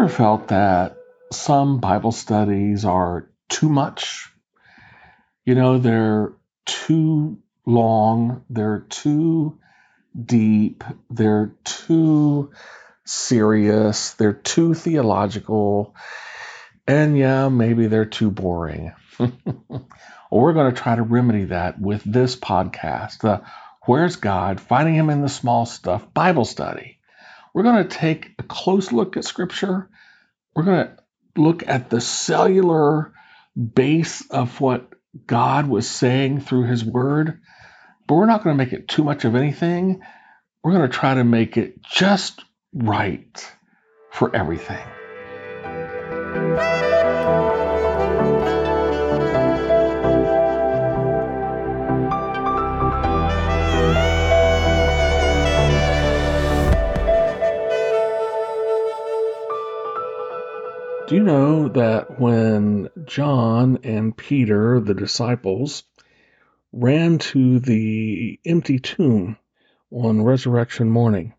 Ever felt that some Bible studies are too much? You know, they're too long, they're too deep, they're too serious, they're too theological, and yeah, maybe they're too boring. well, we're going to try to remedy that with this podcast, the Where's God? Finding Him in the Small Stuff Bible Study. We're going to take a close look at Scripture. We're going to look at the cellular base of what God was saying through His Word, but we're not going to make it too much of anything. We're going to try to make it just right for everything. Do you know that when John and Peter, the disciples, ran to the empty tomb on resurrection morning,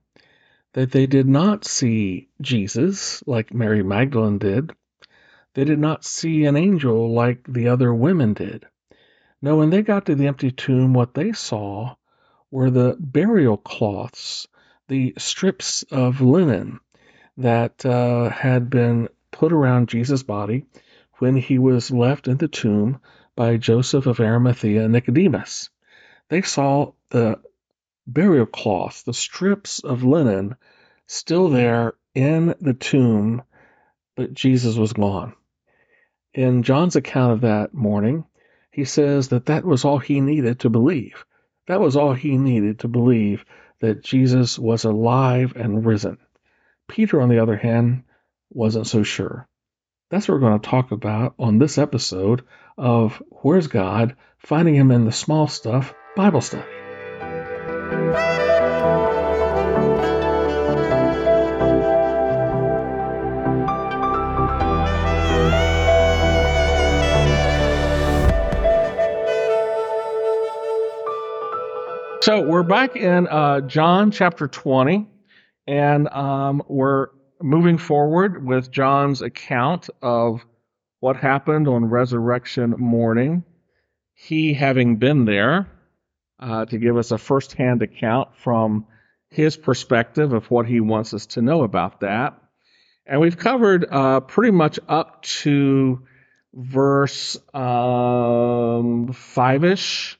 that they did not see Jesus like Mary Magdalene did? They did not see an angel like the other women did. No, when they got to the empty tomb, what they saw were the burial cloths, the strips of linen that uh, had been put around Jesus' body when he was left in the tomb by Joseph of Arimathea and Nicodemus. They saw the burial cloth, the strips of linen, still there in the tomb, but Jesus was gone. In John's account of that morning, he says that that was all he needed to believe. That was all he needed to believe that Jesus was alive and risen. Peter, on the other hand, wasn't so sure. That's what we're going to talk about on this episode of Where's God? Finding Him in the Small Stuff Bible Study. So we're back in uh, John chapter 20, and um, we're moving forward with John's account of what happened on resurrection morning, he having been there uh, to give us a firsthand account from his perspective of what he wants us to know about that. And we've covered uh, pretty much up to verse um, five ish,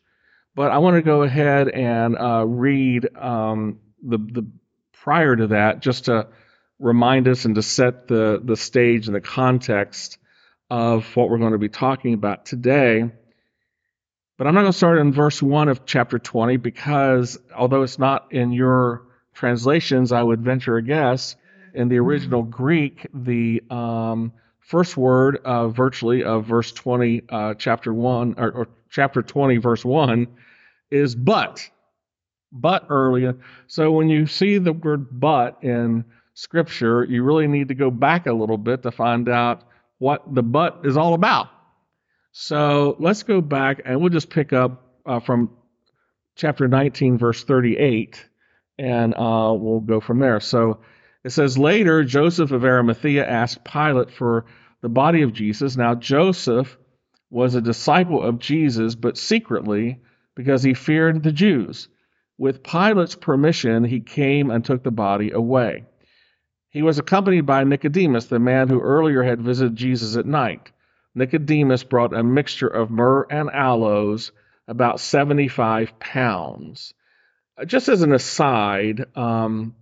but I want to go ahead and uh, read um, the, the prior to that just to remind us and to set the, the stage and the context of what we're going to be talking about today. But I'm not going to start in verse 1 of chapter 20 because although it's not in your translations, I would venture a guess in the original Greek, the um, first word uh, virtually of verse 20, uh, chapter 1, or, or chapter 20, verse 1, is but. But earlier. So when you see the word but in Scripture, you really need to go back a little bit to find out what the but is all about. So let's go back and we'll just pick up uh, from chapter 19, verse 38, and uh, we'll go from there. So it says, Later, Joseph of Arimathea asked Pilate for the body of Jesus. Now, Joseph was a disciple of Jesus, but secretly, because he feared the Jews. With Pilate's permission, he came and took the body away. He was accompanied by Nicodemus, the man who earlier had visited Jesus at night. Nicodemus brought a mixture of myrrh and aloes, about 75 pounds. Uh, just as an aside, um,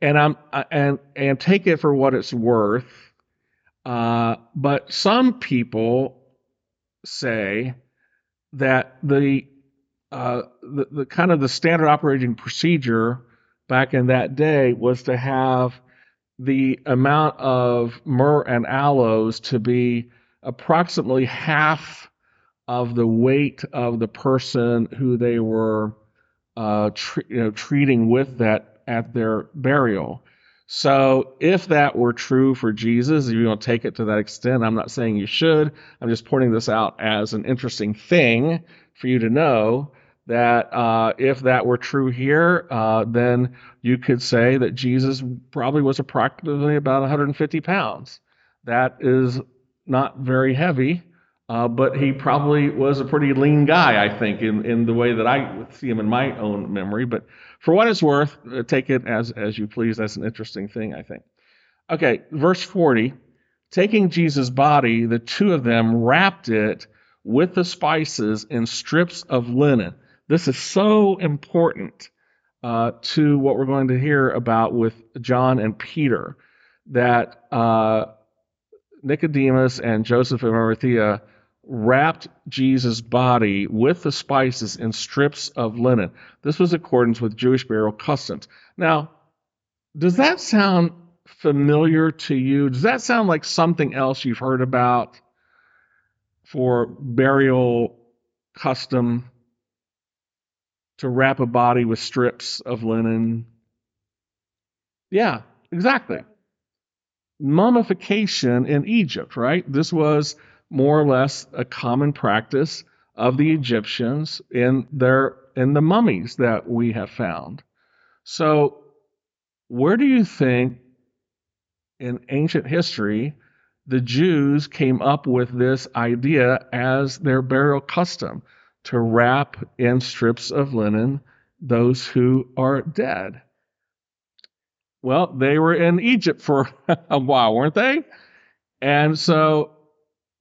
and I'm uh, and and take it for what it's worth. Uh, but some people say that the, uh, the the kind of the standard operating procedure back in that day was to have the amount of myrrh and aloes to be approximately half of the weight of the person who they were uh, tre- you know, treating with that at their burial. So, if that were true for Jesus, if you to take it to that extent, I'm not saying you should. I'm just pointing this out as an interesting thing for you to know that uh, if that were true here, uh, then you could say that Jesus probably was approximately about 150 pounds. That is not very heavy, uh, but he probably was a pretty lean guy, I think, in, in the way that I see him in my own memory. But for what it's worth, uh, take it as, as you please. That's an interesting thing, I think. Okay, verse 40. Taking Jesus' body, the two of them wrapped it with the spices in strips of linen. This is so important uh, to what we're going to hear about with John and Peter that uh, Nicodemus and Joseph of Arimathea wrapped Jesus' body with the spices in strips of linen. This was accordance with Jewish burial customs. Now, does that sound familiar to you? Does that sound like something else you've heard about for burial custom to wrap a body with strips of linen? Yeah, exactly. Mummification in Egypt, right? This was more or less a common practice of the Egyptians in their in the mummies that we have found. So, where do you think in ancient history the Jews came up with this idea as their burial custom to wrap in strips of linen those who are dead? Well, they were in Egypt for a while, weren't they? And so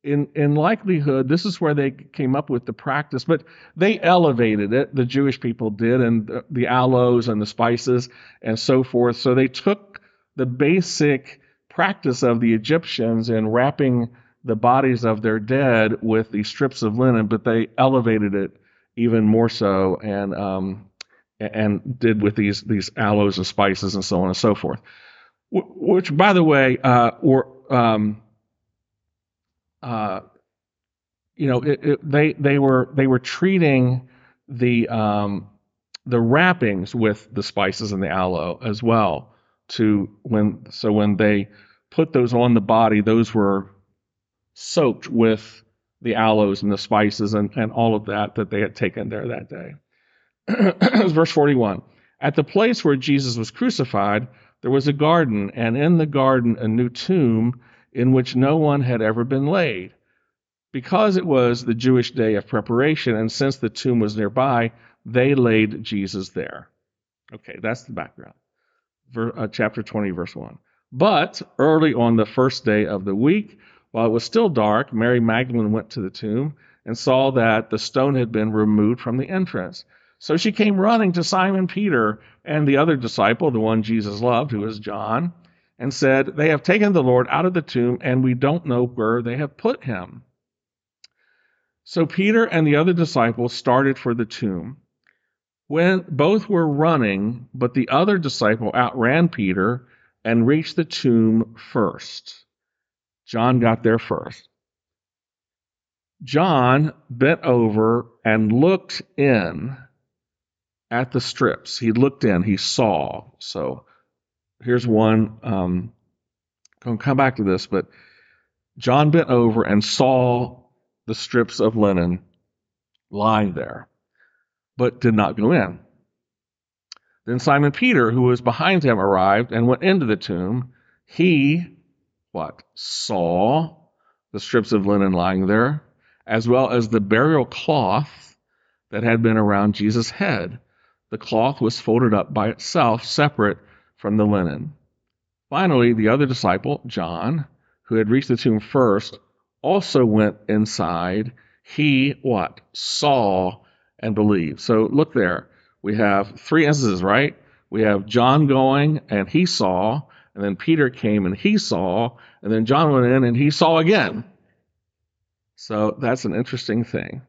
in in likelihood, this is where they came up with the practice, but they elevated it. The Jewish people did, and the, the aloes and the spices and so forth. So they took the basic practice of the Egyptians in wrapping the bodies of their dead with these strips of linen, but they elevated it even more so, and um, and did with these these aloes and spices and so on and so forth. Which, by the way, uh, were um, uh, you know, it, it, they they were they were treating the um, the wrappings with the spices and the aloe as well. To when so when they put those on the body, those were soaked with the aloes and the spices and, and all of that that they had taken there that day. Verse 41. At the place where Jesus was crucified, there was a garden, and in the garden a new tomb in which no one had ever been laid. Because it was the Jewish day of preparation, and since the tomb was nearby, they laid Jesus there. Okay, that's the background. Ver, uh, chapter 20, verse 1. But early on the first day of the week, while it was still dark, Mary Magdalene went to the tomb and saw that the stone had been removed from the entrance. So she came running to Simon Peter and the other disciple, the one Jesus loved, who was John and said, They have taken the Lord out of the tomb, and we don't know where they have put him. So Peter and the other disciple started for the tomb. When both were running, but the other disciple outran Peter and reached the tomb first. John got there first. John bent over and looked in at the strips. He looked in, he saw. So here's one. Um, going to come back to this, but John bent over and saw the strips of linen lying there, but did not go in. Then Simon Peter, who was behind him, arrived and went into the tomb. He, what, saw the strips of linen lying there, as well as the burial cloth that had been around Jesus' head. The cloth was folded up by itself, separate from the linen. Finally, the other disciple, John, who had reached the tomb first, also went inside. He, what? Saw and believed. So look there. We have three instances, right? We have John going and he saw, and then Peter came and he saw, and then John went in and he saw again. So that's an interesting thing.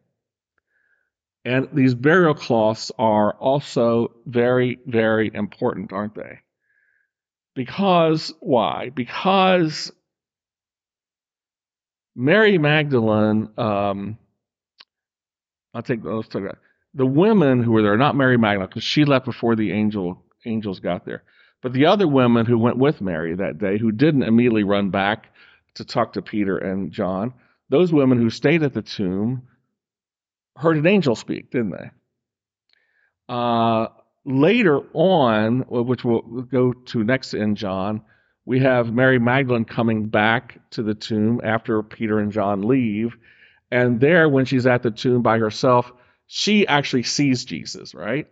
And these burial cloths are also very, very important, aren't they? Because, why? Because Mary Magdalene, um, I'll take those. The women who were there, not Mary Magdalene, because she left before the angel angels got there, but the other women who went with Mary that day, who didn't immediately run back to talk to Peter and John, those women who stayed at the tomb heard an angel speak, didn't they? uh, later on, which we'll go to next in John, we have Mary Magdalene coming back to the tomb after Peter and John leave. And there, when she's at the tomb by herself, she actually sees Jesus, right?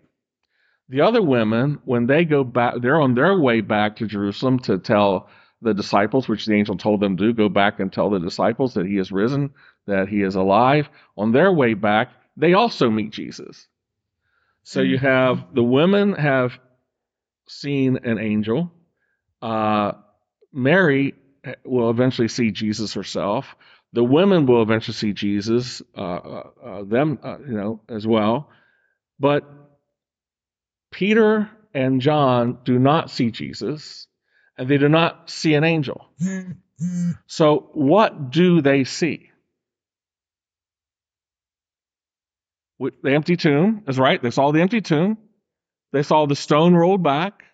The other women, when they go back, they're on their way back to Jerusalem to tell the disciples, which the angel told them to do, go back and tell the disciples that he is risen, that he is alive. On their way back, they also meet Jesus. So you mm-hmm. have the women have seen an angel. Uh, Mary will eventually see Jesus herself. The women will eventually see Jesus, uh, uh, uh them, uh, you know, as well. But Peter and John do not see Jesus, and they do not see an angel. So, what do they see? The empty tomb is right. They saw the empty tomb. They saw the stone rolled back.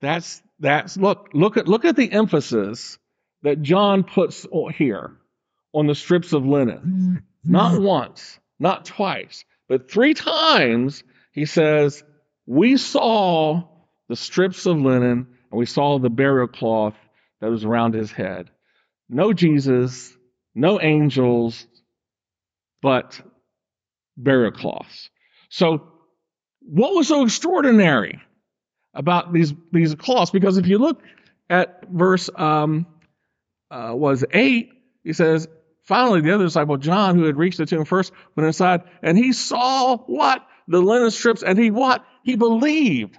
That's that's look look at look at the emphasis that John puts here on the strips of linen. Not once, not twice, but three times he says, "We saw the strips of linen and we saw the burial cloth that was around his head. No Jesus, no angels, but burial cloths." So, what was so extraordinary about these these cloths because if you look at verse um, uh, was eight, he says, finally the other disciple John, who had reached the tomb first, went inside and he saw what the linen strips, and he what he believed.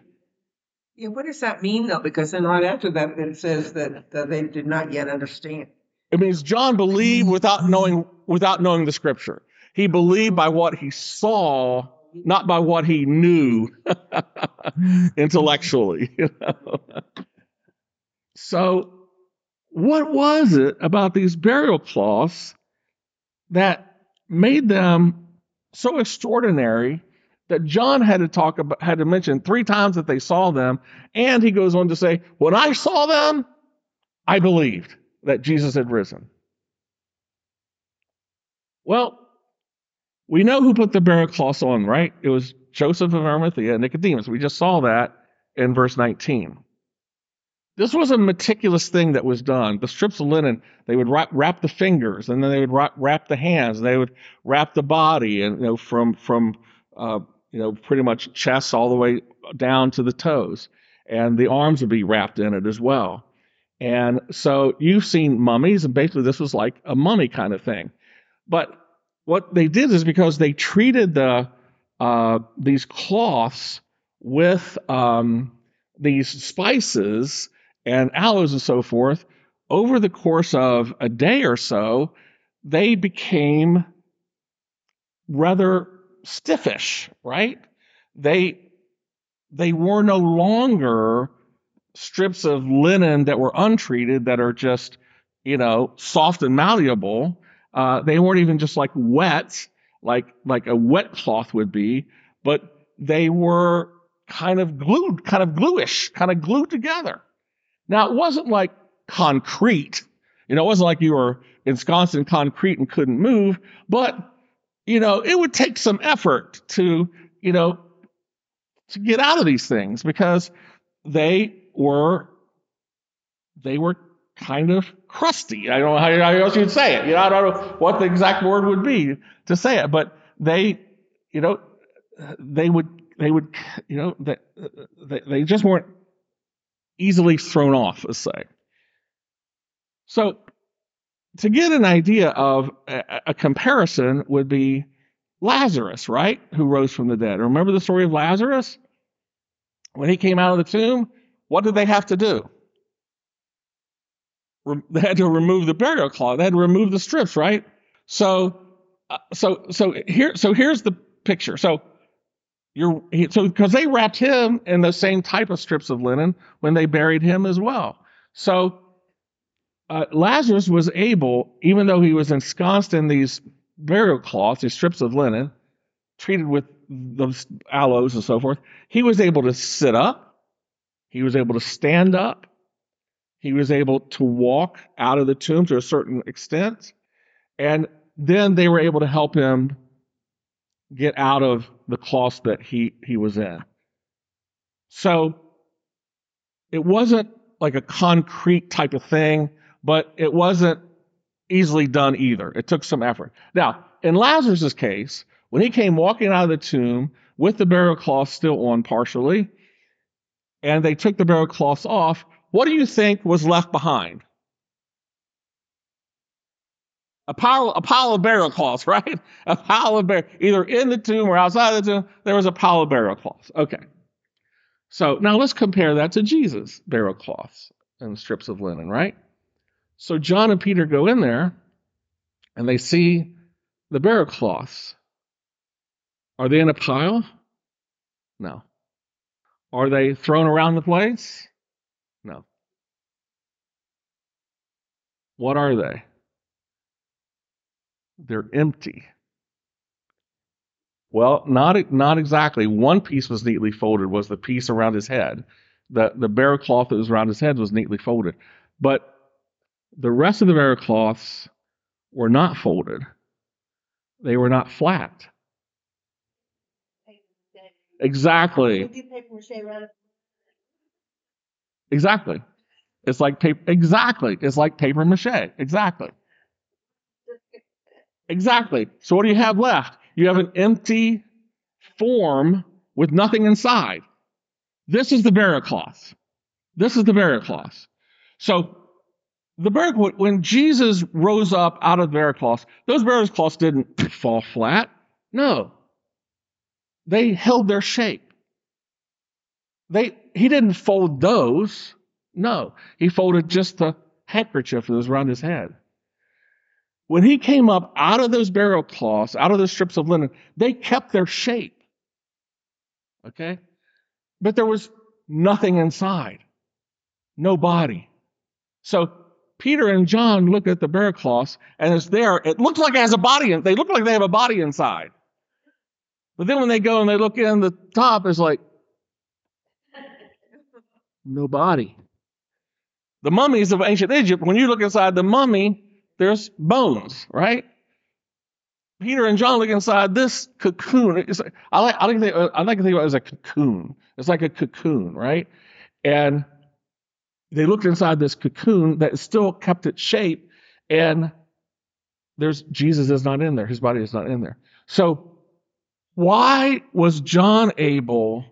Yeah, what does that mean though? Because then right after that, it says that, that they did not yet understand. It means John believed without knowing without knowing the scripture. He believed by what he saw not by what he knew intellectually. You know? So, what was it about these burial cloths that made them so extraordinary that John had to talk about, had to mention three times that they saw them, and he goes on to say, "When I saw them, I believed that Jesus had risen." Well, we know who put the burial cloths on, right? It was Joseph of Arimathea, and Nicodemus. We just saw that in verse 19. This was a meticulous thing that was done. The strips of linen, they would wrap, wrap the fingers, and then they would wrap, wrap the hands, and they would wrap the body, and you know, from from uh, you know pretty much chest all the way down to the toes, and the arms would be wrapped in it as well. And so you've seen mummies, and basically this was like a mummy kind of thing. But what they did is because they treated the uh, these cloths with um, these spices and aloes and so forth over the course of a day or so, they became rather stiffish, right? They they were no longer strips of linen that were untreated that are just, you know, soft and malleable. Uh, they weren't even just like wet, like like a wet cloth would be, but they were kind of glued, kind of gluish, kind of glued together. Now it wasn't like concrete. You know, it wasn't like you were ensconced in concrete and couldn't move, but you know, it would take some effort to, you know, to get out of these things because they were they were kind of crusty. I don't know how, else you'd say it. You know, I don't know what the exact word would be to say it, but they, you know, they would, they would, you know, they, they, they just weren't easily thrown off, let's say. So, to get an idea of a, a comparison would be Lazarus, right? Who rose from the dead. Remember the story of Lazarus? When he came out of the tomb, what did they have to do? they had to remove the burial cloth. They had to remove the strips, right? So, uh, so, so here, so here's the picture. So, you're so because they wrapped him in the same type of strips of linen when they buried him as well. So, uh, Lazarus was able, even though he was ensconced in these burial cloths, these strips of linen, treated with those aloes and so forth, he was able to sit up. He was able to stand up. He was able to walk out of the tomb to a certain extent. And then they were able to help him get out of the cloth that he, he was in. So it wasn't like a concrete type of thing, but it wasn't easily done either. It took some effort. Now, in Lazarus' case, when he came walking out of the tomb with the burial cloth still on partially, and they took the burial cloths off, what do you think was left behind? A pile, a pile of burial cloths, right? A pile of burial, either in the tomb or outside the tomb, there was a pile of burial cloths. Okay. So now let's compare that to Jesus' burial cloths and strips of linen, right? So John and Peter go in there and they see the burial cloths. Are they in a pile? No. Are they thrown around the place? No. What are they? They're empty. Well, not not exactly. One piece was neatly folded. Was the piece around his head? The the burial cloth that was around his head was neatly folded, but the rest of the burial cloths were not folded. They were not flat. Exactly. Exactly. It's like paper. Exactly. It's like paper mache. Exactly. Exactly. So what do you have left? You have an empty form with nothing inside. This is the burial cloth. This is the burial cloth. So the burial when Jesus rose up out of the burial cloth, those burial cloths didn't fall flat. No. They held their shape. They he didn't fold those. No. He folded just the handkerchief that was around his head. When he came up out of those burial cloths, out of those strips of linen, they kept their shape. Okay? But there was nothing inside, no body. So Peter and John look at the burial cloths, and it's there. It looks like it has a body. In, they look like they have a body inside. But then when they go and they look in the top, it's like no body. The mummies of ancient Egypt, when you look inside the mummy, there's bones, right? Peter and John look inside this cocoon. It's, I like, I like, to think, I like to think about it as a cocoon. It's like a cocoon, right? And they looked inside this cocoon that still kept its shape, and there's Jesus is not in there. His body is not in there. So, why was John able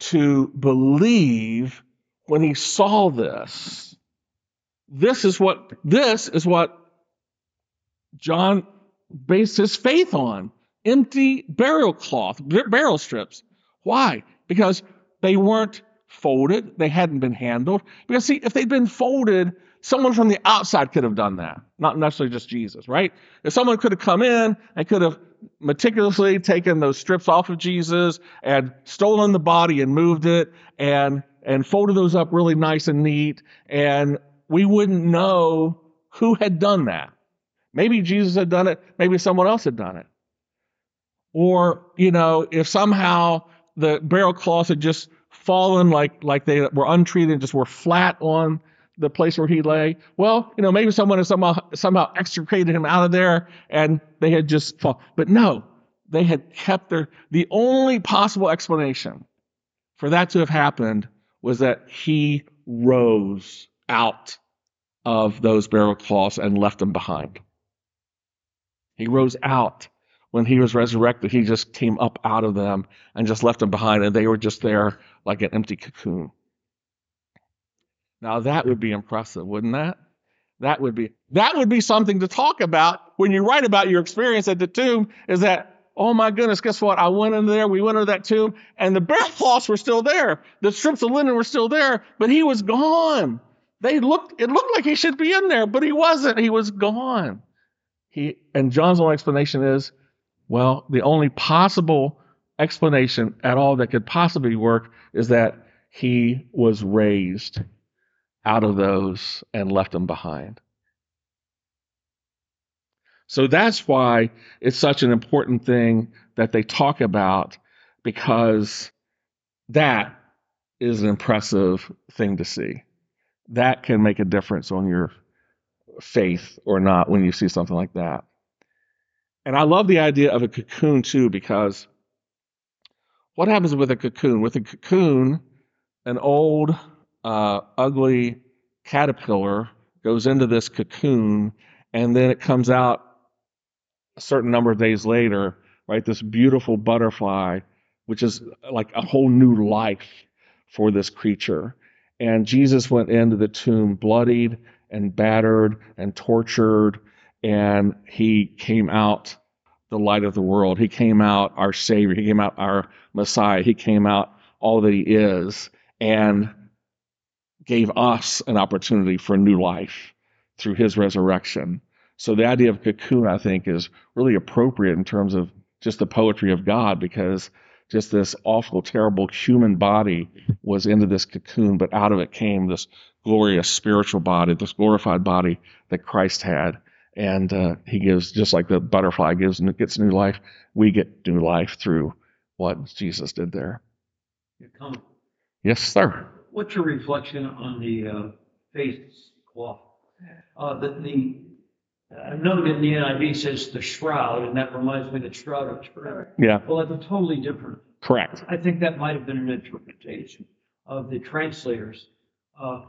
to believe when he saw this? This is what this is what John based his faith on empty burial cloth, burial strips. Why? Because they weren't folded, they hadn't been handled. Because, see, if they'd been folded, someone from the outside could have done that, not necessarily just Jesus, right? If someone could have come in and could have meticulously taken those strips off of Jesus and stolen the body and moved it and and folded those up really nice and neat, and we wouldn't know who had done that. Maybe Jesus had done it, maybe someone else had done it. Or, you know, if somehow the burial cloth had just fallen like like they were untreated and just were flat on the place where he lay. Well, you know, maybe someone had somehow somehow extricated him out of there and they had just fall. But no, they had kept their the only possible explanation for that to have happened was that he rose out of those burial cloths and left them behind. He rose out. When he was resurrected, he just came up out of them and just left them behind, and they were just there like an empty cocoon. Now that would be impressive, wouldn't that? That would be that would be something to talk about when you write about your experience at the tomb. Is that oh my goodness? Guess what? I went in there. We went into that tomb, and the burial cloths were still there. The strips of linen were still there, but he was gone. They looked. It looked like he should be in there, but he wasn't. He was gone. He, and John's only explanation is, well, the only possible explanation at all that could possibly work is that he was raised out of those and left them behind. So that's why it's such an important thing that they talk about because that is an impressive thing to see. That can make a difference on your faith or not when you see something like that. And I love the idea of a cocoon too, because what happens with a cocoon? With a cocoon, an old, uh, ugly caterpillar goes into this cocoon, and then it comes out a certain number of days later, right? This beautiful butterfly, which is like a whole new life for this creature. And Jesus went into the tomb bloodied and battered and tortured, and he came out the light of the world. He came out our Savior. He came out our Messiah. He came out all that He is and gave us an opportunity for new life through His resurrection. So the idea of cocoon, I think, is really appropriate in terms of just the poetry of God because just this awful, terrible human body was into this cocoon, but out of it came this glorious spiritual body, this glorified body that Christ had and uh, he gives just like the butterfly gives and it gets new life we get new life through what jesus did there yes sir what's your reflection on the uh, face cloth uh, the, the uh, note in the NIV says the shroud, and that reminds me of the shroud of Turin. Yeah. Well, that's totally different. Correct. I think that might have been an interpretation of the translators. Uh.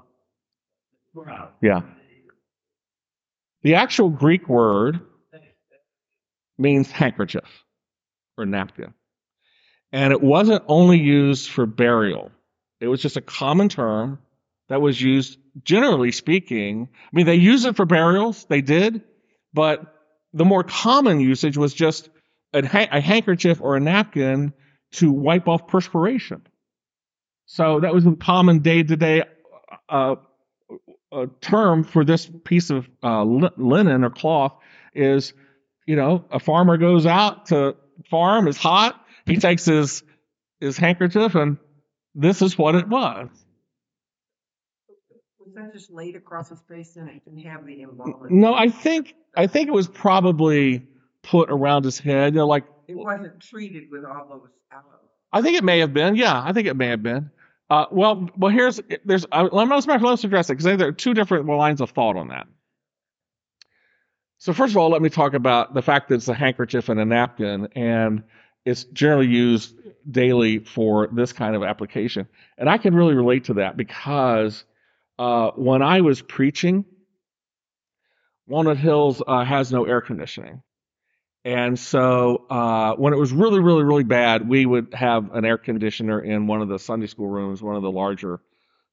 Yeah. The actual Greek word means handkerchief or napkin. And it wasn't only used for burial, it was just a common term that was used, generally speaking. I mean, they used it for burials, they did, but the more common usage was just a, a handkerchief or a napkin to wipe off perspiration. So that was a common day to day uh, term for this piece of uh, linen or cloth is, you know, a farmer goes out to farm, it's hot, he takes his his handkerchief, and this is what it was. Was that just laid across his face and it didn't have the embalming? No, I think I think it was probably put around his head, you know, like it wasn't treated with all those aloe. I think it may have been. Yeah, I think it may have been. Uh, well, well, here's there's uh, let's let's address it because there are two different lines of thought on that. So first of all, let me talk about the fact that it's a handkerchief and a napkin, and it's generally used daily for this kind of application. And I can really relate to that because uh, when I was preaching, Walnut Hills uh, has no air conditioning. And so uh, when it was really, really, really bad, we would have an air conditioner in one of the Sunday school rooms, one of the larger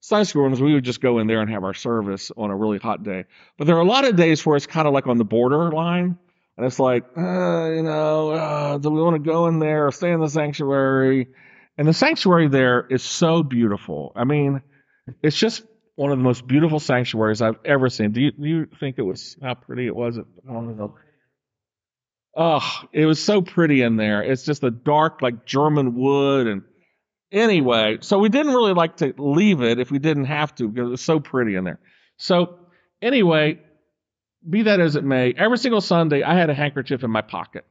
Sunday school rooms. We would just go in there and have our service on a really hot day. But there are a lot of days where it's kind of like on the borderline. And it's like, uh, you know, uh, do we want to go in there or stay in the sanctuary? And the sanctuary there is so beautiful. I mean, it's just one of the most beautiful sanctuaries I've ever seen. Do you, do you think it was how pretty it was? I don't know. Oh, it was so pretty in there. It's just a dark, like German wood. And anyway, so we didn't really like to leave it if we didn't have to because it was so pretty in there. So, anyway, be that as it may, every single Sunday I had a handkerchief in my pocket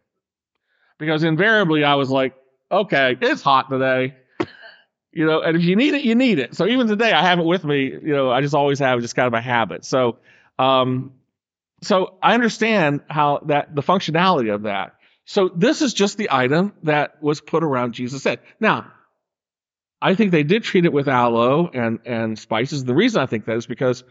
because invariably I was like, okay, it's hot today. You know, and if you need it, you need it. So even today, I have it with me. You know, I just always have just kind of a habit. So, um, so I understand how that the functionality of that. So this is just the item that was put around Jesus' head. Now, I think they did treat it with aloe and, and spices. The reason I think that is because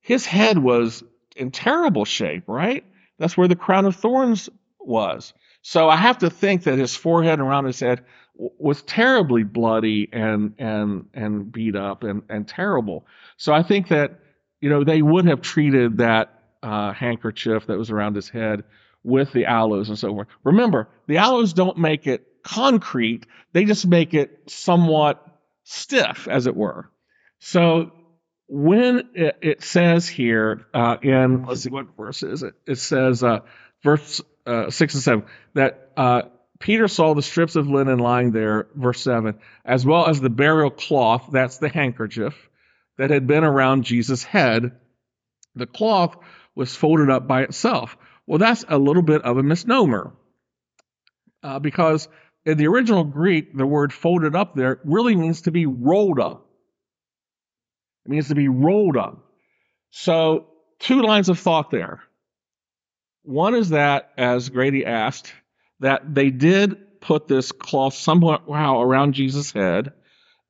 his head was in terrible shape, right? That's where the crown of thorns was. So I have to think that his forehead around his head was terribly bloody and and and beat up and and terrible. So I think that you know they would have treated that uh, handkerchief that was around his head with the aloes and so forth. Remember, the aloes don't make it concrete, they just make it somewhat stiff, as it were. So when it, it says here uh, in, let's see, what verse is it? It says, uh, verse uh, 6 and 7, that uh, Peter saw the strips of linen lying there, verse 7, as well as the burial cloth, that's the handkerchief, that had been around Jesus' head. The cloth was folded up by itself. Well, that's a little bit of a misnomer uh, because in the original Greek, the word folded up there really means to be rolled up. It means to be rolled up. So, two lines of thought there. One is that, as Grady asked, that they did put this cloth somehow around Jesus' head,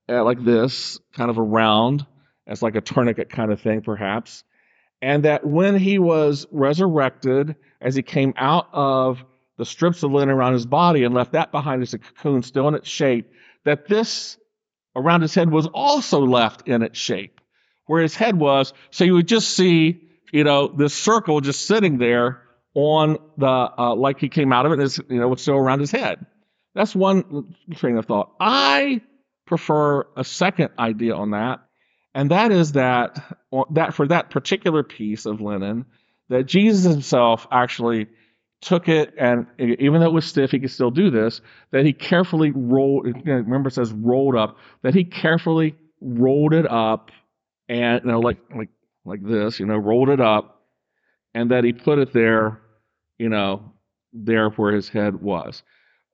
uh, like this, kind of around, as like a tourniquet kind of thing, perhaps. And that when he was resurrected, as he came out of the strips of linen around his body and left that behind as a cocoon still in its shape, that this around his head was also left in its shape, where his head was. So you would just see, you know, this circle just sitting there on the, uh, like he came out of it, and it's, you know, it's still around his head. That's one train of thought. I prefer a second idea on that, and that is that that for that particular piece of linen, that Jesus himself actually took it, and even though it was stiff, he could still do this. That he carefully rolled. Remember, it says rolled up. That he carefully rolled it up, and you know, like like like this, you know, rolled it up, and that he put it there, you know, there where his head was.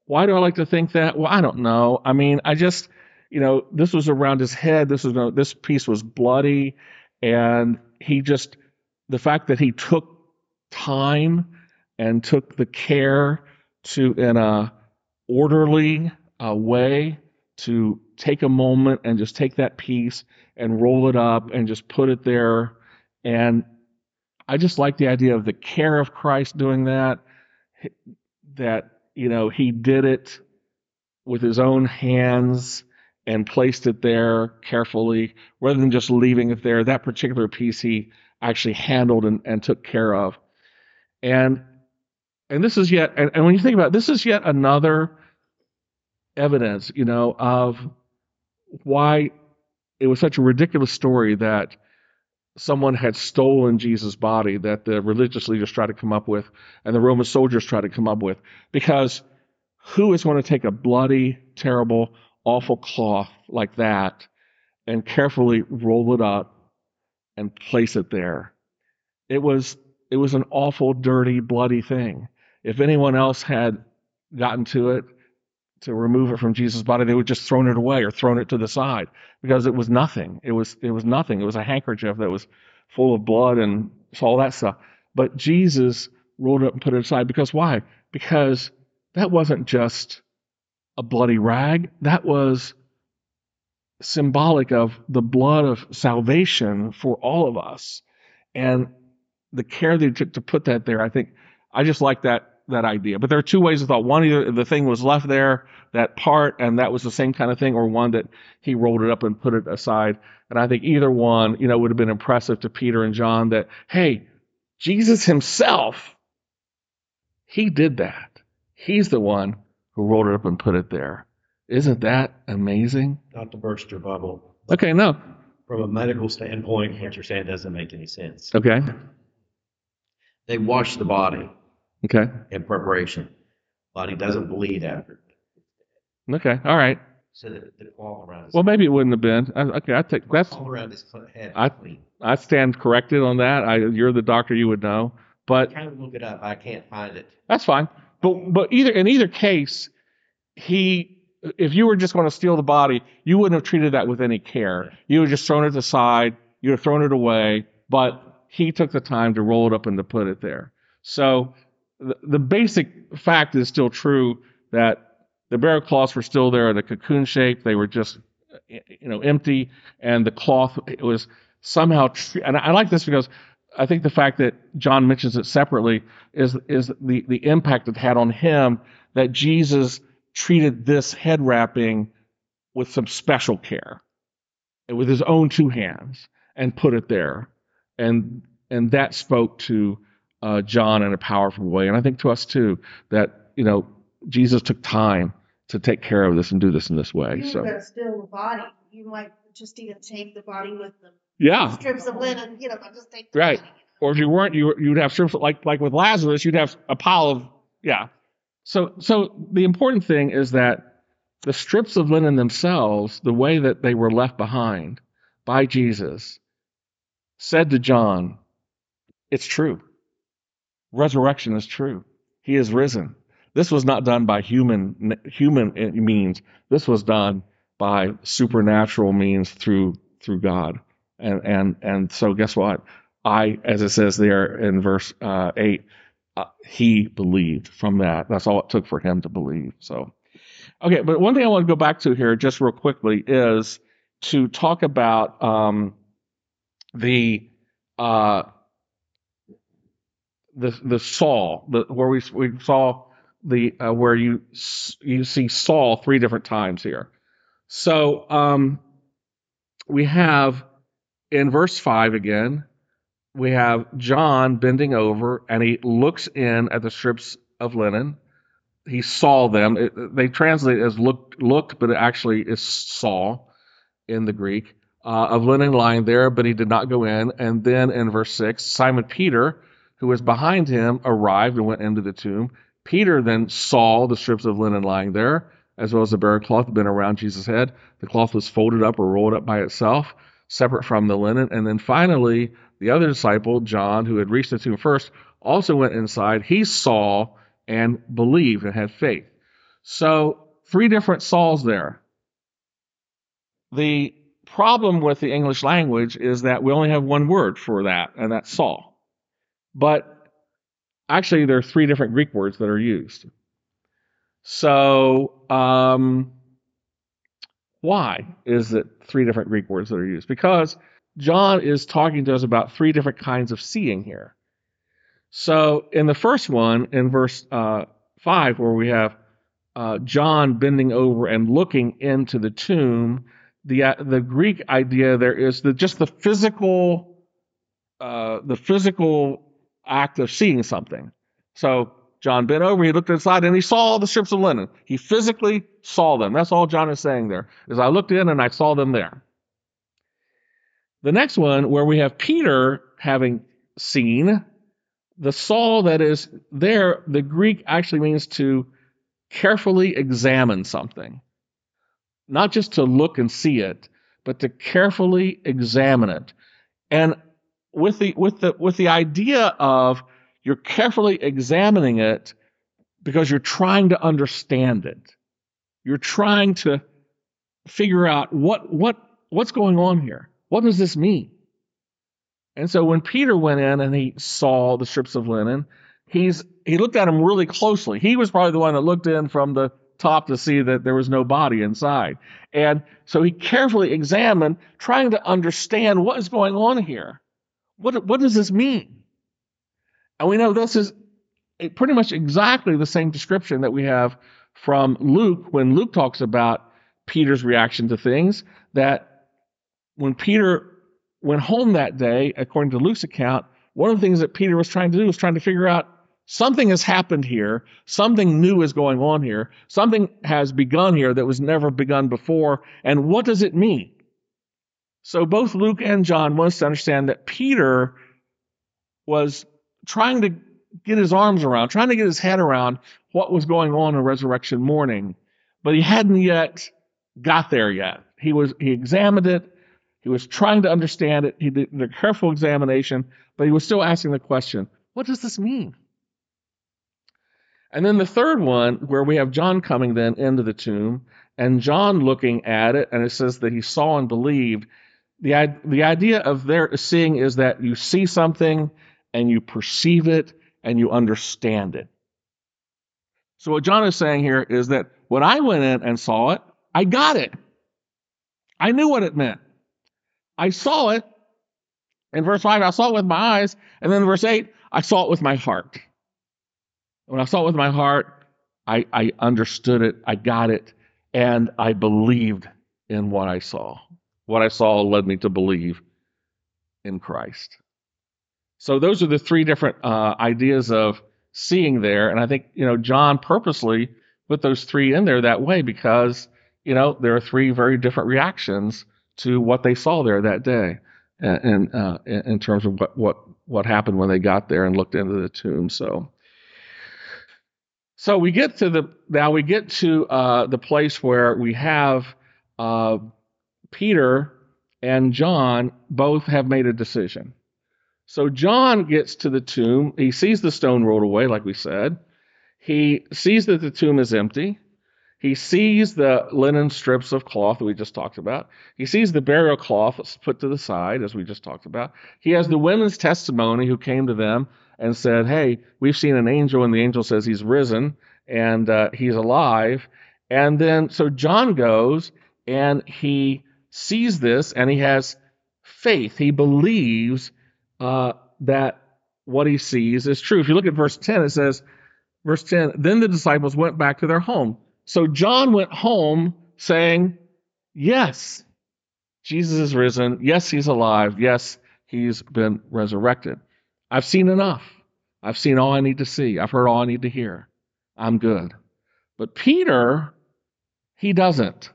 Why do I like to think that? Well, I don't know. I mean, I just, you know, this was around his head. This was this piece was bloody, and he just the fact that he took time and took the care to, in a orderly uh, way, to take a moment and just take that piece and roll it up and just put it there. And I just like the idea of the care of Christ doing that. That you know he did it with his own hands and placed it there carefully rather than just leaving it there. That particular piece he actually handled and, and took care of. And and this is yet and, and when you think about it, this is yet another evidence, you know, of why it was such a ridiculous story that someone had stolen Jesus' body that the religious leaders tried to come up with and the Roman soldiers tried to come up with. Because who is going to take a bloody, terrible, awful cloth like that and carefully roll it up and place it there? It was it was an awful, dirty, bloody thing. If anyone else had gotten to it to remove it from Jesus' body, they would just thrown it away or thrown it to the side because it was nothing. It was it was nothing. It was a handkerchief that was full of blood and all that stuff. But Jesus rolled it up and put it aside because why? Because that wasn't just a bloody rag. That was symbolic of the blood of salvation for all of us. And the care they took to put that there, I think I just like that that idea. But there are two ways of thought. One, either the thing was left there, that part, and that was the same kind of thing, or one that he rolled it up and put it aside. And I think either one, you know, would have been impressive to Peter and John that, hey, Jesus himself, he did that. He's the one who rolled it up and put it there. Isn't that amazing? Not to burst your bubble. Okay, no. From a medical standpoint, what you're saying doesn't make any sense. Okay. They wash the body Okay. in preparation. Body doesn't bleed after. Okay. All right. So the, the cloth around Well, maybe it wouldn't have been. I, okay, I take that's. all around his head. I- clean. I stand corrected on that. I, you're the doctor, you would know. But I Trying to look it up, I can't find it. That's fine. But but either in either case, he if you were just going to steal the body, you wouldn't have treated that with any care. You would have just thrown it aside, you'd have thrown it away, but he took the time to roll it up and to put it there. So the, the basic fact is still true that the burial cloths were still there in a cocoon shape. They were just you know empty, and the cloth it was somehow. Tre- and I like this because I think the fact that John mentions it separately is is the the impact it had on him that Jesus treated this head wrapping with some special care, with his own two hands, and put it there, and and that spoke to uh, John in a powerful way, and I think to us too that you know Jesus took time to take care of this and do this in this way. You So were gonna the body. You might just even take the body with the yeah, strips of linen, you know, just take the Right. body. or if you weren't, you you'd have strips like like with Lazarus, you'd have a pile of yeah. So so the important thing is that the strips of linen themselves, the way that they were left behind by Jesus, said to John, "It's true. Resurrection is true. He is risen. This was not done by human human eh, means. This was done by supernatural means through through God. And and and so guess what? I, as it says there in verse uh, eight, uh, he believed from that. That's all it took for him to believe. So Okay, but one thing I want to go back to here just real quickly is to talk about um, the uh, the the Saul, the, where we we saw the uh, where you you see Saul three different times here. So um, we have in verse five again, we have John bending over and he looks in at the strips of linen. He saw them. It, they translate as looked, looked, but it actually is saw in the Greek uh, of linen lying there, but he did not go in. And then in verse six, Simon Peter, who was behind him, arrived and went into the tomb. Peter then saw the strips of linen lying there, as well as the burial cloth been around Jesus' head. The cloth was folded up or rolled up by itself, separate from the linen. And then finally, the other disciple, John, who had reached the tomb first, also went inside. He saw and believed and had faith. So, three different Sauls there. The problem with the English language is that we only have one word for that, and that's Saul. But actually, there are three different Greek words that are used. So, um, why is it three different Greek words that are used? Because John is talking to us about three different kinds of seeing here. So, in the first one, in verse uh, 5, where we have uh, John bending over and looking into the tomb, the, uh, the Greek idea there is the, just the physical, uh, the physical act of seeing something. So, John bent over, he looked inside, and he saw all the strips of linen. He physically saw them. That's all John is saying there. Is I looked in and I saw them there. The next one, where we have Peter having seen, the saw that is there, the Greek actually means to carefully examine something. Not just to look and see it, but to carefully examine it. And with the with the with the idea of you're carefully examining it because you're trying to understand it. You're trying to figure out what what what's going on here. What does this mean? And so when Peter went in and he saw the strips of linen, he's he looked at them really closely. He was probably the one that looked in from the top to see that there was no body inside. And so he carefully examined, trying to understand what is going on here. What what does this mean? And we know this is pretty much exactly the same description that we have from Luke when Luke talks about Peter's reaction to things. That when Peter went home that day, according to Luke's account, one of the things that Peter was trying to do was trying to figure out something has happened here, something new is going on here, something has begun here that was never begun before, and what does it mean? So both Luke and John want us to understand that Peter was trying to get his arms around, trying to get his head around what was going on on resurrection morning, but he hadn't yet got there yet. He was he examined it, he was trying to understand it, he did a careful examination, but he was still asking the question, what does this mean? And then the third one, where we have John coming then into the tomb, and John looking at it, and it says that he saw and believed. The, the idea of their seeing is that you see something and you perceive it and you understand it. So, what John is saying here is that when I went in and saw it, I got it. I knew what it meant. I saw it. In verse 5, I saw it with my eyes. And then in verse 8, I saw it with my heart. When I saw it with my heart, I, I understood it, I got it, and I believed in what I saw. What I saw led me to believe in Christ. So those are the three different uh, ideas of seeing there, and I think you know John purposely put those three in there that way because you know there are three very different reactions to what they saw there that day, and, uh, in terms of what what what happened when they got there and looked into the tomb. So. So we get to the now we get to uh, the place where we have uh, Peter and John both have made a decision. So John gets to the tomb. He sees the stone rolled away, like we said. He sees that the tomb is empty. He sees the linen strips of cloth that we just talked about. He sees the burial cloth put to the side, as we just talked about. He has the women's testimony who came to them and said, Hey, we've seen an angel, and the angel says he's risen and uh, he's alive. And then, so John goes and he sees this and he has faith. He believes uh, that what he sees is true. If you look at verse 10, it says, verse 10, then the disciples went back to their home. So John went home saying, Yes, Jesus is risen. Yes, he's alive. Yes, he's been resurrected. I've seen enough. I've seen all I need to see. I've heard all I need to hear. I'm good. But Peter, he doesn't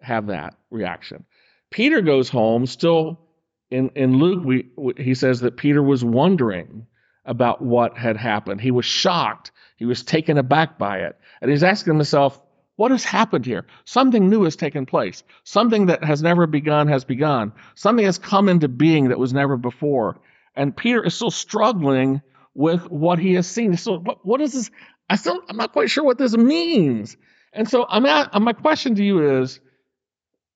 have that reaction. Peter goes home still in, in Luke, we, he says that Peter was wondering about what had happened. He was shocked. He was taken aback by it. And he's asking himself, what has happened here? Something new has taken place. Something that has never begun has begun. Something has come into being that was never before. And Peter is still struggling with what he has seen. So, what, what is this? I still, I'm not quite sure what this means. And so, I'm at, my question to you is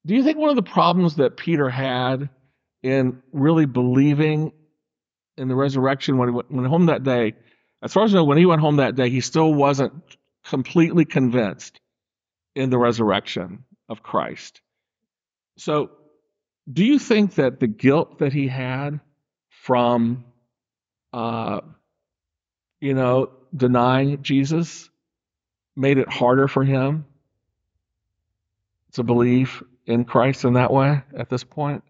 Do you think one of the problems that Peter had in really believing in the resurrection when he went home that day, as far as I know, when he went home that day, he still wasn't completely convinced in the resurrection of Christ. So, do you think that the guilt that he had from, uh, you know, denying Jesus made it harder for him to believe in Christ in that way at this point?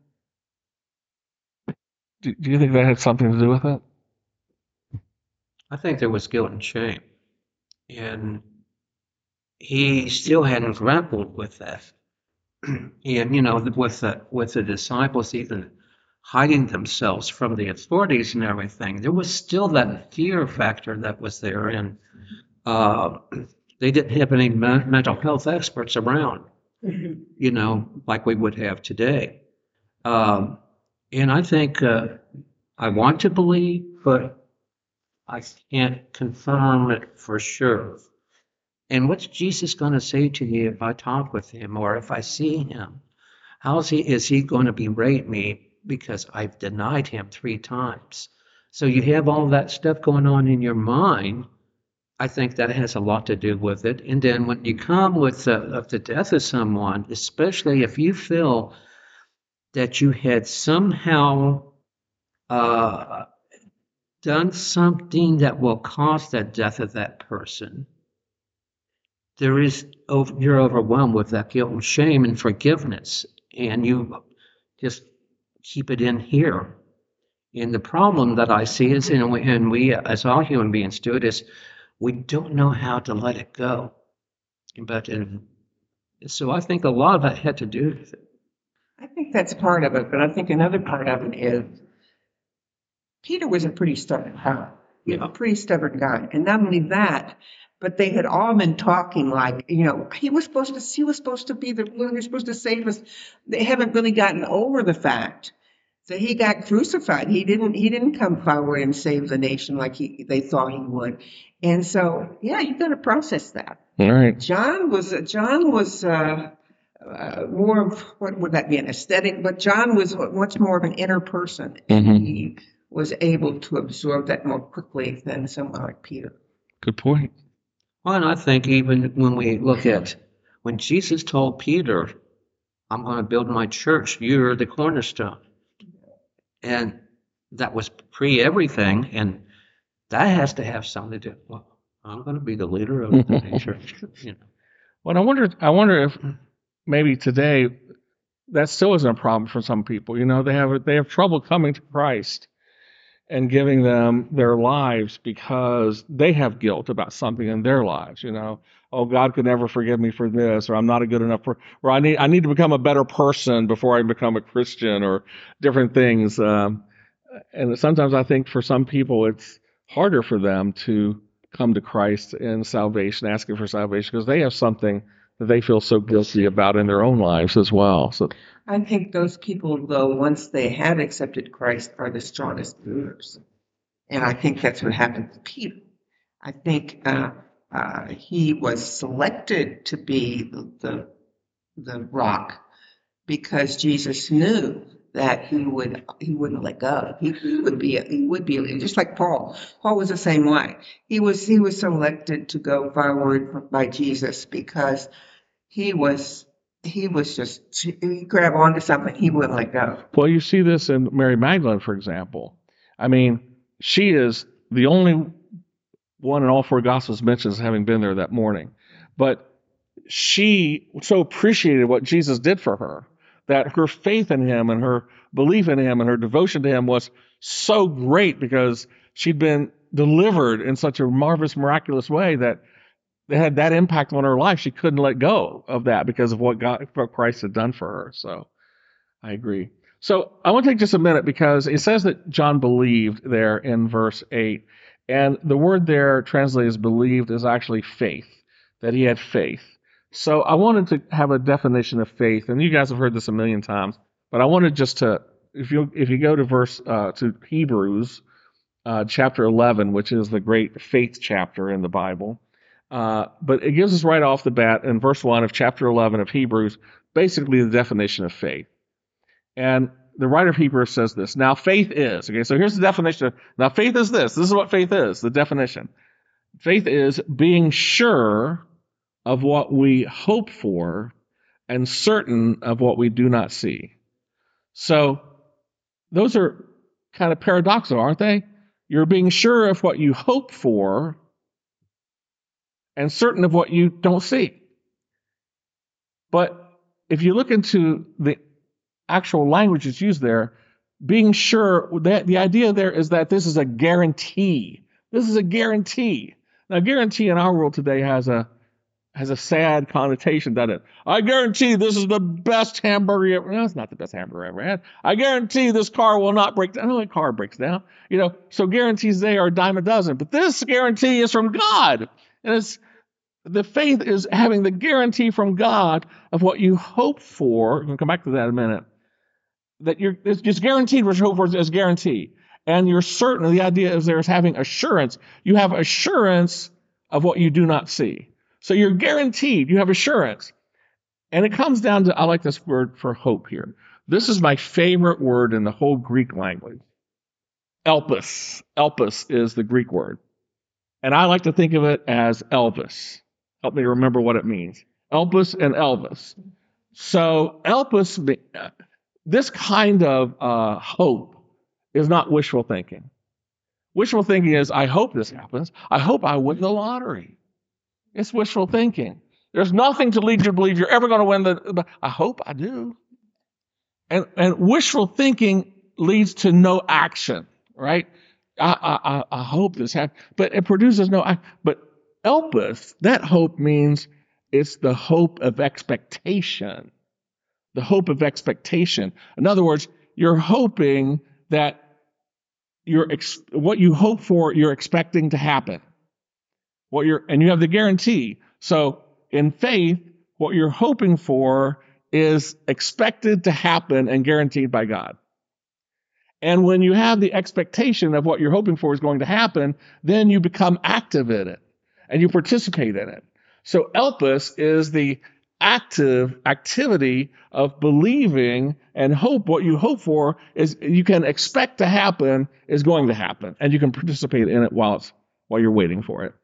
Do, do you think that had something to do with it? I think there was guilt and shame. And he still hadn't grappled with that. and, you know, with the, with the disciples even hiding themselves from the authorities and everything, there was still that fear factor that was there. And uh, they didn't have any mental health experts around, you know, like we would have today. Um, and I think uh, I want to believe, but I can't confirm it for sure. And what's Jesus going to say to me if I talk with him or if I see him? How is he, is he going to berate me because I've denied him three times? So you have all that stuff going on in your mind. I think that has a lot to do with it. And then when you come with the, of the death of someone, especially if you feel that you had somehow uh, done something that will cause the death of that person, there is you're overwhelmed with that guilt and shame and forgiveness, and you just keep it in here. And the problem that I see is, and we, and we as all human beings do it, is we don't know how to let it go. But and so I think a lot of that had to do with it. Think that's part of it, but I think another part of it is Peter was a pretty stubborn guy, you know, a pretty stubborn guy. And not only that, but they had all been talking like, you know, he was supposed to, he was supposed to be the one who's supposed to save us. They haven't really gotten over the fact that he got crucified. He didn't, he didn't come forward and save the nation like he, they thought he would. And so, yeah, you've got to process that. All right. John was, John was, uh, uh, more of what would that be an aesthetic, but John was much more of an inner person. Mhm. He was able to absorb that more quickly than someone like Peter. Good point. Well, and I think even when we look at when Jesus told Peter, I'm going to build my church, you're the cornerstone. And that was pre everything. And that has to have something to do. Well, I'm going to be the leader of the church. You know. Well, I wonder. I wonder if maybe today that still isn't a problem for some people. You know, they have they have trouble coming to Christ and giving them their lives because they have guilt about something in their lives. You know, oh God could never forgive me for this, or I'm not a good enough for, or I need I need to become a better person before I become a Christian, or different things. Um, and sometimes I think for some people it's harder for them to come to Christ in salvation, asking for salvation, because they have something that they feel so guilty about in their own lives as well. So I think those people, though, once they have accepted Christ, are the strongest believers. And I think that's what happened to Peter. I think uh, uh, he was selected to be the, the, the rock because Jesus knew that he would he wouldn't let go. He, he would be he would be just like Paul. Paul was the same way. He was he was selected to go forward by Jesus because he was he was just he grabbed onto something he wouldn't let go. Well, you see this in Mary Magdalene, for example. I mean, she is the only one in all four Gospels mentions having been there that morning. But she so appreciated what Jesus did for her that her faith in him and her belief in him and her devotion to him was so great because she'd been delivered in such a marvelous, miraculous way that it had that impact on her life. She couldn't let go of that because of what God, what Christ had done for her. So I agree. So I want to take just a minute because it says that John believed there in verse 8. And the word there translated as believed is actually faith, that he had faith. So I wanted to have a definition of faith, and you guys have heard this a million times, but I wanted just to, if you if you go to verse uh, to Hebrews uh, chapter 11, which is the great faith chapter in the Bible, uh, but it gives us right off the bat in verse one of chapter 11 of Hebrews, basically the definition of faith, and the writer of Hebrews says this. Now faith is okay. So here's the definition. Now faith is this. This is what faith is. The definition. Faith is being sure of what we hope for and certain of what we do not see. So those are kind of paradoxical, aren't they? You're being sure of what you hope for and certain of what you don't see. But if you look into the actual language that's used there, being sure that the idea there is that this is a guarantee. This is a guarantee. Now, guarantee in our world today has a has a sad connotation, doesn't it? I guarantee this is the best hamburger ever. No, it's not the best hamburger I ever had. I guarantee this car will not break down. Know a car breaks down. You know, so guarantees they are a dime a dozen. But this guarantee is from God. And it's the faith is having the guarantee from God of what you hope for. We'll come back to that in a minute. That you're it's guaranteed what you hope for is guaranteed. And you're certain the idea is there's having assurance. You have assurance of what you do not see. So you're guaranteed, you have assurance. And it comes down to, I like this word for hope here. This is my favorite word in the whole Greek language. Elpis. Elpis is the Greek word. And I like to think of it as Elvis. Help me remember what it means. Elpis and Elvis. So Elpis, this kind of uh, hope is not wishful thinking. Wishful thinking is, I hope this happens. I hope I win the lottery. It's wishful thinking. There's nothing to lead you to believe you're ever going to win the. I hope I do. And and wishful thinking leads to no action, right? I I, I hope this happens, but it produces no. I, But elpis, that hope means it's the hope of expectation. The hope of expectation. In other words, you're hoping that you're ex- what you hope for, you're expecting to happen what you're and you have the guarantee. So in faith, what you're hoping for is expected to happen and guaranteed by God. And when you have the expectation of what you're hoping for is going to happen, then you become active in it and you participate in it. So elpis is the active activity of believing and hope what you hope for is you can expect to happen is going to happen and you can participate in it while it's while you're waiting for it.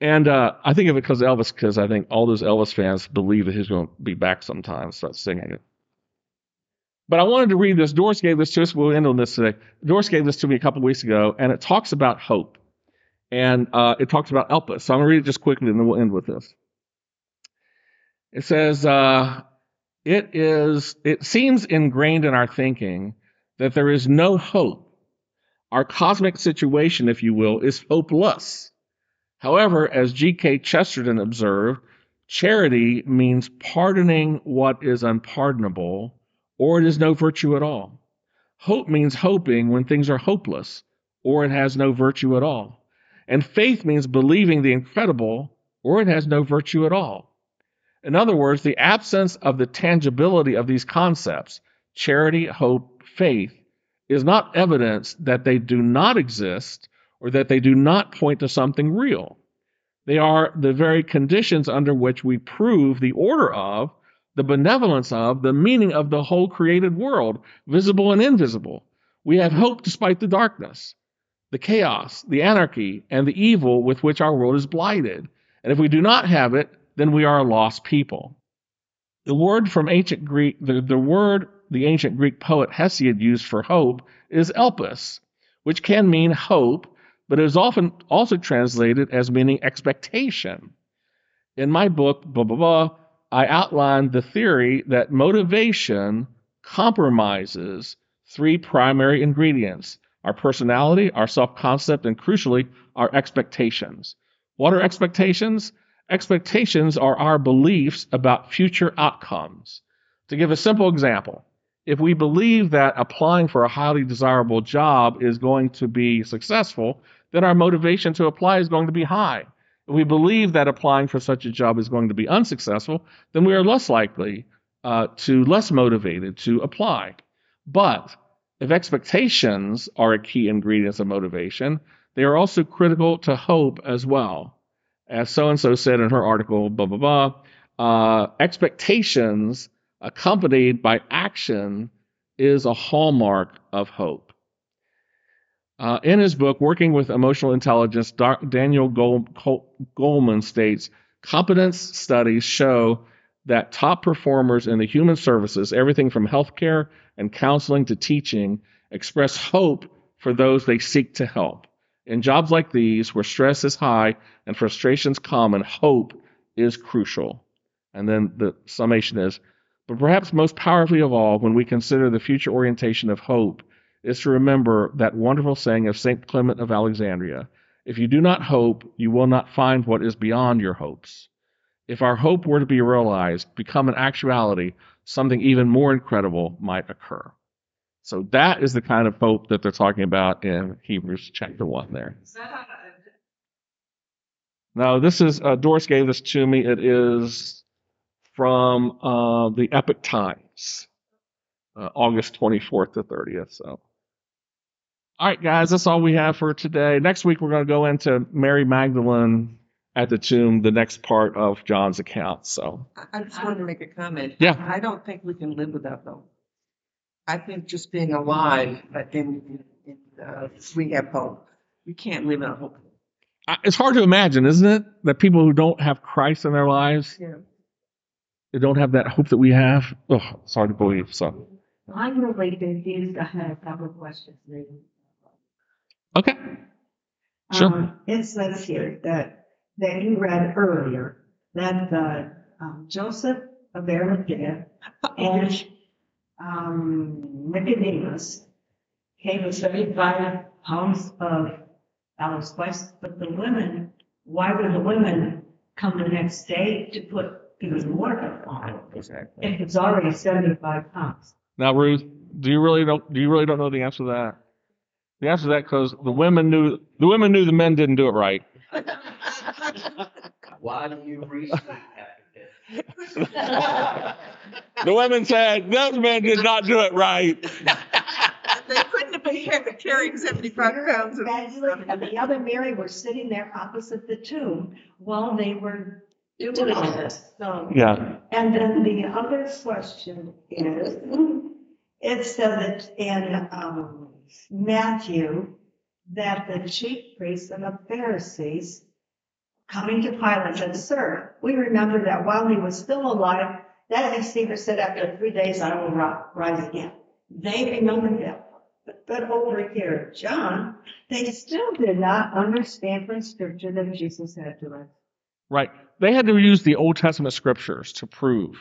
And uh, I think of it because Elvis, because I think all those Elvis fans believe that he's going to be back sometime, start singing it. But I wanted to read this. Doris gave this to us. We'll end on this today. Doris gave this to me a couple weeks ago, and it talks about hope. And uh, it talks about Elpis. So I'm going to read it just quickly, and then we'll end with this. It says, uh, it is, it seems ingrained in our thinking that there is no hope. Our cosmic situation, if you will, is hopeless. However, as G.K. Chesterton observed, charity means pardoning what is unpardonable, or it is no virtue at all. Hope means hoping when things are hopeless, or it has no virtue at all. And faith means believing the incredible, or it has no virtue at all. In other words, the absence of the tangibility of these concepts, charity, hope, faith, is not evidence that they do not exist or that they do not point to something real. They are the very conditions under which we prove the order of, the benevolence of, the meaning of the whole created world, visible and invisible. We have hope despite the darkness, the chaos, the anarchy, and the evil with which our world is blighted. And if we do not have it, then we are a lost people. The word from ancient Greek, the, the word the ancient Greek poet Hesiod used for hope is elpis, which can mean hope, but it is often also translated as meaning expectation. In my book, blah, blah, blah, I outlined the theory that motivation compromises three primary ingredients our personality, our self concept, and crucially, our expectations. What are expectations? Expectations are our beliefs about future outcomes. To give a simple example, if we believe that applying for a highly desirable job is going to be successful, then our motivation to apply is going to be high. We believe that applying for such a job is going to be unsuccessful, then we are less likely uh, to, less motivated to apply. But if expectations are a key ingredient of motivation, they are also critical to hope as well. As so and so said in her article, blah, blah, blah, uh, expectations accompanied by action is a hallmark of hope. Uh, in his book, Working with Emotional Intelligence, Daniel Goleman states competence studies show that top performers in the human services, everything from healthcare and counseling to teaching, express hope for those they seek to help. In jobs like these, where stress is high and frustrations common, hope is crucial. And then the summation is but perhaps most powerfully of all, when we consider the future orientation of hope, is to remember that wonderful saying of St. Clement of Alexandria if you do not hope, you will not find what is beyond your hopes. If our hope were to be realized, become an actuality, something even more incredible might occur. So that is the kind of hope that they're talking about in Hebrews chapter 1 there. Now, this is, uh, Doris gave this to me. It is from uh, the Epoch Times, uh, August 24th to 30th. So, all right, guys, that's all we have for today. Next week, we're going to go into Mary Magdalene at the tomb, the next part of John's account. So, I- I just wanted to make a comment. Yeah. I don't think we can live without hope. I think just being alive, but in, in, uh, we have hope. We can't live without hope. It's hard to imagine, isn't it, that people who don't have Christ in their lives, Yeah. they don't have that hope that we have. Oh, it's hard to believe. So, I'm really confused. I have a couple of questions. maybe. Okay, Sure. Um, It says here that, that you read earlier, that the, um, Joseph of Arimathea and, um, Nicodemus came with seventy-five pounds of olive spice, but the women, why would the women come the next day to put even more on exactly. If it's already seventy-five pounds. Now, Ruth, do you really don't? Do you really don't know the answer to that? The answer to that because the women knew the women knew the men didn't do it right. Why do you reason The women said those men did not do it right. They couldn't have been car- carrying seventy-five pounds of. Magdalene and the other Mary were sitting there opposite the tomb while they were doing this. So, Yeah. and then the other question is, it says it in, um, Matthew that the chief priests and the Pharisees coming to Pilate said, Sir, we remember that while he was still alive, that deceiver said, after three days I will rise again. They remembered that. But, but over here, John, they still did not understand from scripture that Jesus had to rise. Right. They had to use the Old Testament scriptures to prove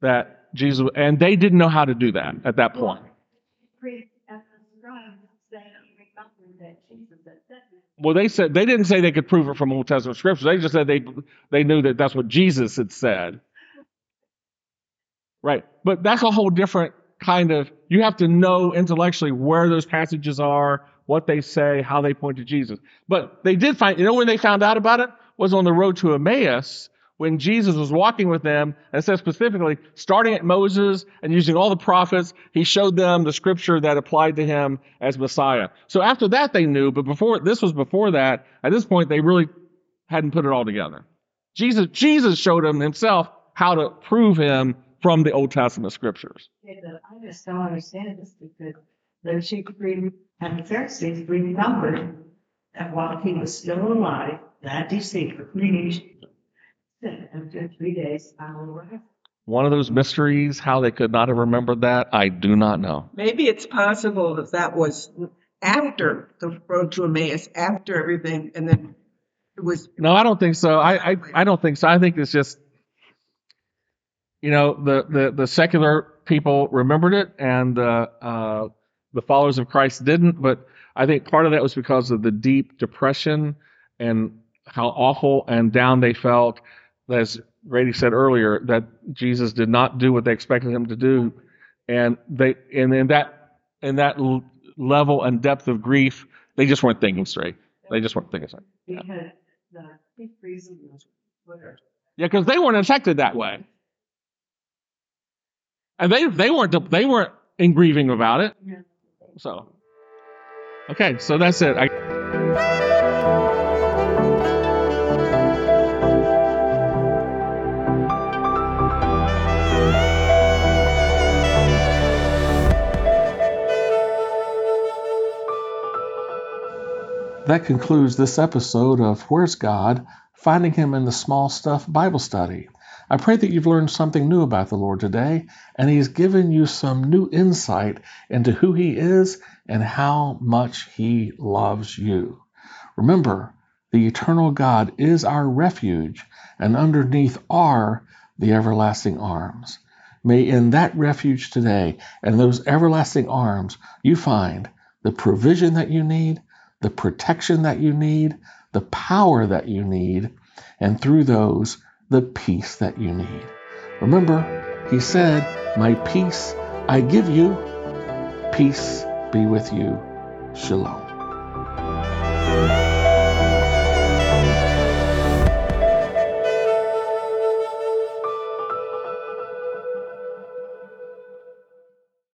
that Jesus, and they didn't know how to do that at that point. Well, they said they didn't say they could prove it from Old Testament scriptures. They just said they they knew that that's what Jesus had said. Right. But that's a whole different kind of. You have to know intellectually where those passages are, what they say, how they point to Jesus. But they did find. You know when they found out about it was on the road to Emmaus when Jesus was walking with them, and it says specifically, starting at Moses and using all the prophets, he showed them the scripture that applied to him as Messiah. So after that, they knew, but before this was before that. At this point, they really hadn't put it all together. Jesus, Jesus showed them himself how to prove him from the Old Testament scriptures. But I just don't understand this because the chief and the Pharisees remembered that while he was still alive, that deceiver, After three days, I will rise. One of those mysteries, how they could not have remembered that, I do not know. Maybe it's possible that that was after the road to Emmaus, after everything, and then it was. No, I don't think so. I, I, I don't think so. I think it's just, you know, the, the, the secular people remembered it and uh, uh, the followers of Christ didn't. But I think part of that was because of the deep depression and how awful and down they felt. As Grady said earlier, that Jesus did not do what they expected him to do, and they and in that in that l- level and depth of grief, they just weren't thinking straight. They just weren't thinking straight. Because the chief reason was Yeah, because they weren't affected that way, and they they weren't they weren't in grieving about it. So, okay, so that's it. I, That concludes this episode of Where's God? Finding Him in the Small Stuff Bible Study. I pray that you've learned something new about the Lord today, and He's given you some new insight into who He is and how much He loves you. Remember, the eternal God is our refuge, and underneath are the everlasting arms. May in that refuge today and those everlasting arms you find the provision that you need, the protection that you need, the power that you need, and through those, the peace that you need. Remember, he said, My peace I give you, peace be with you. Shalom.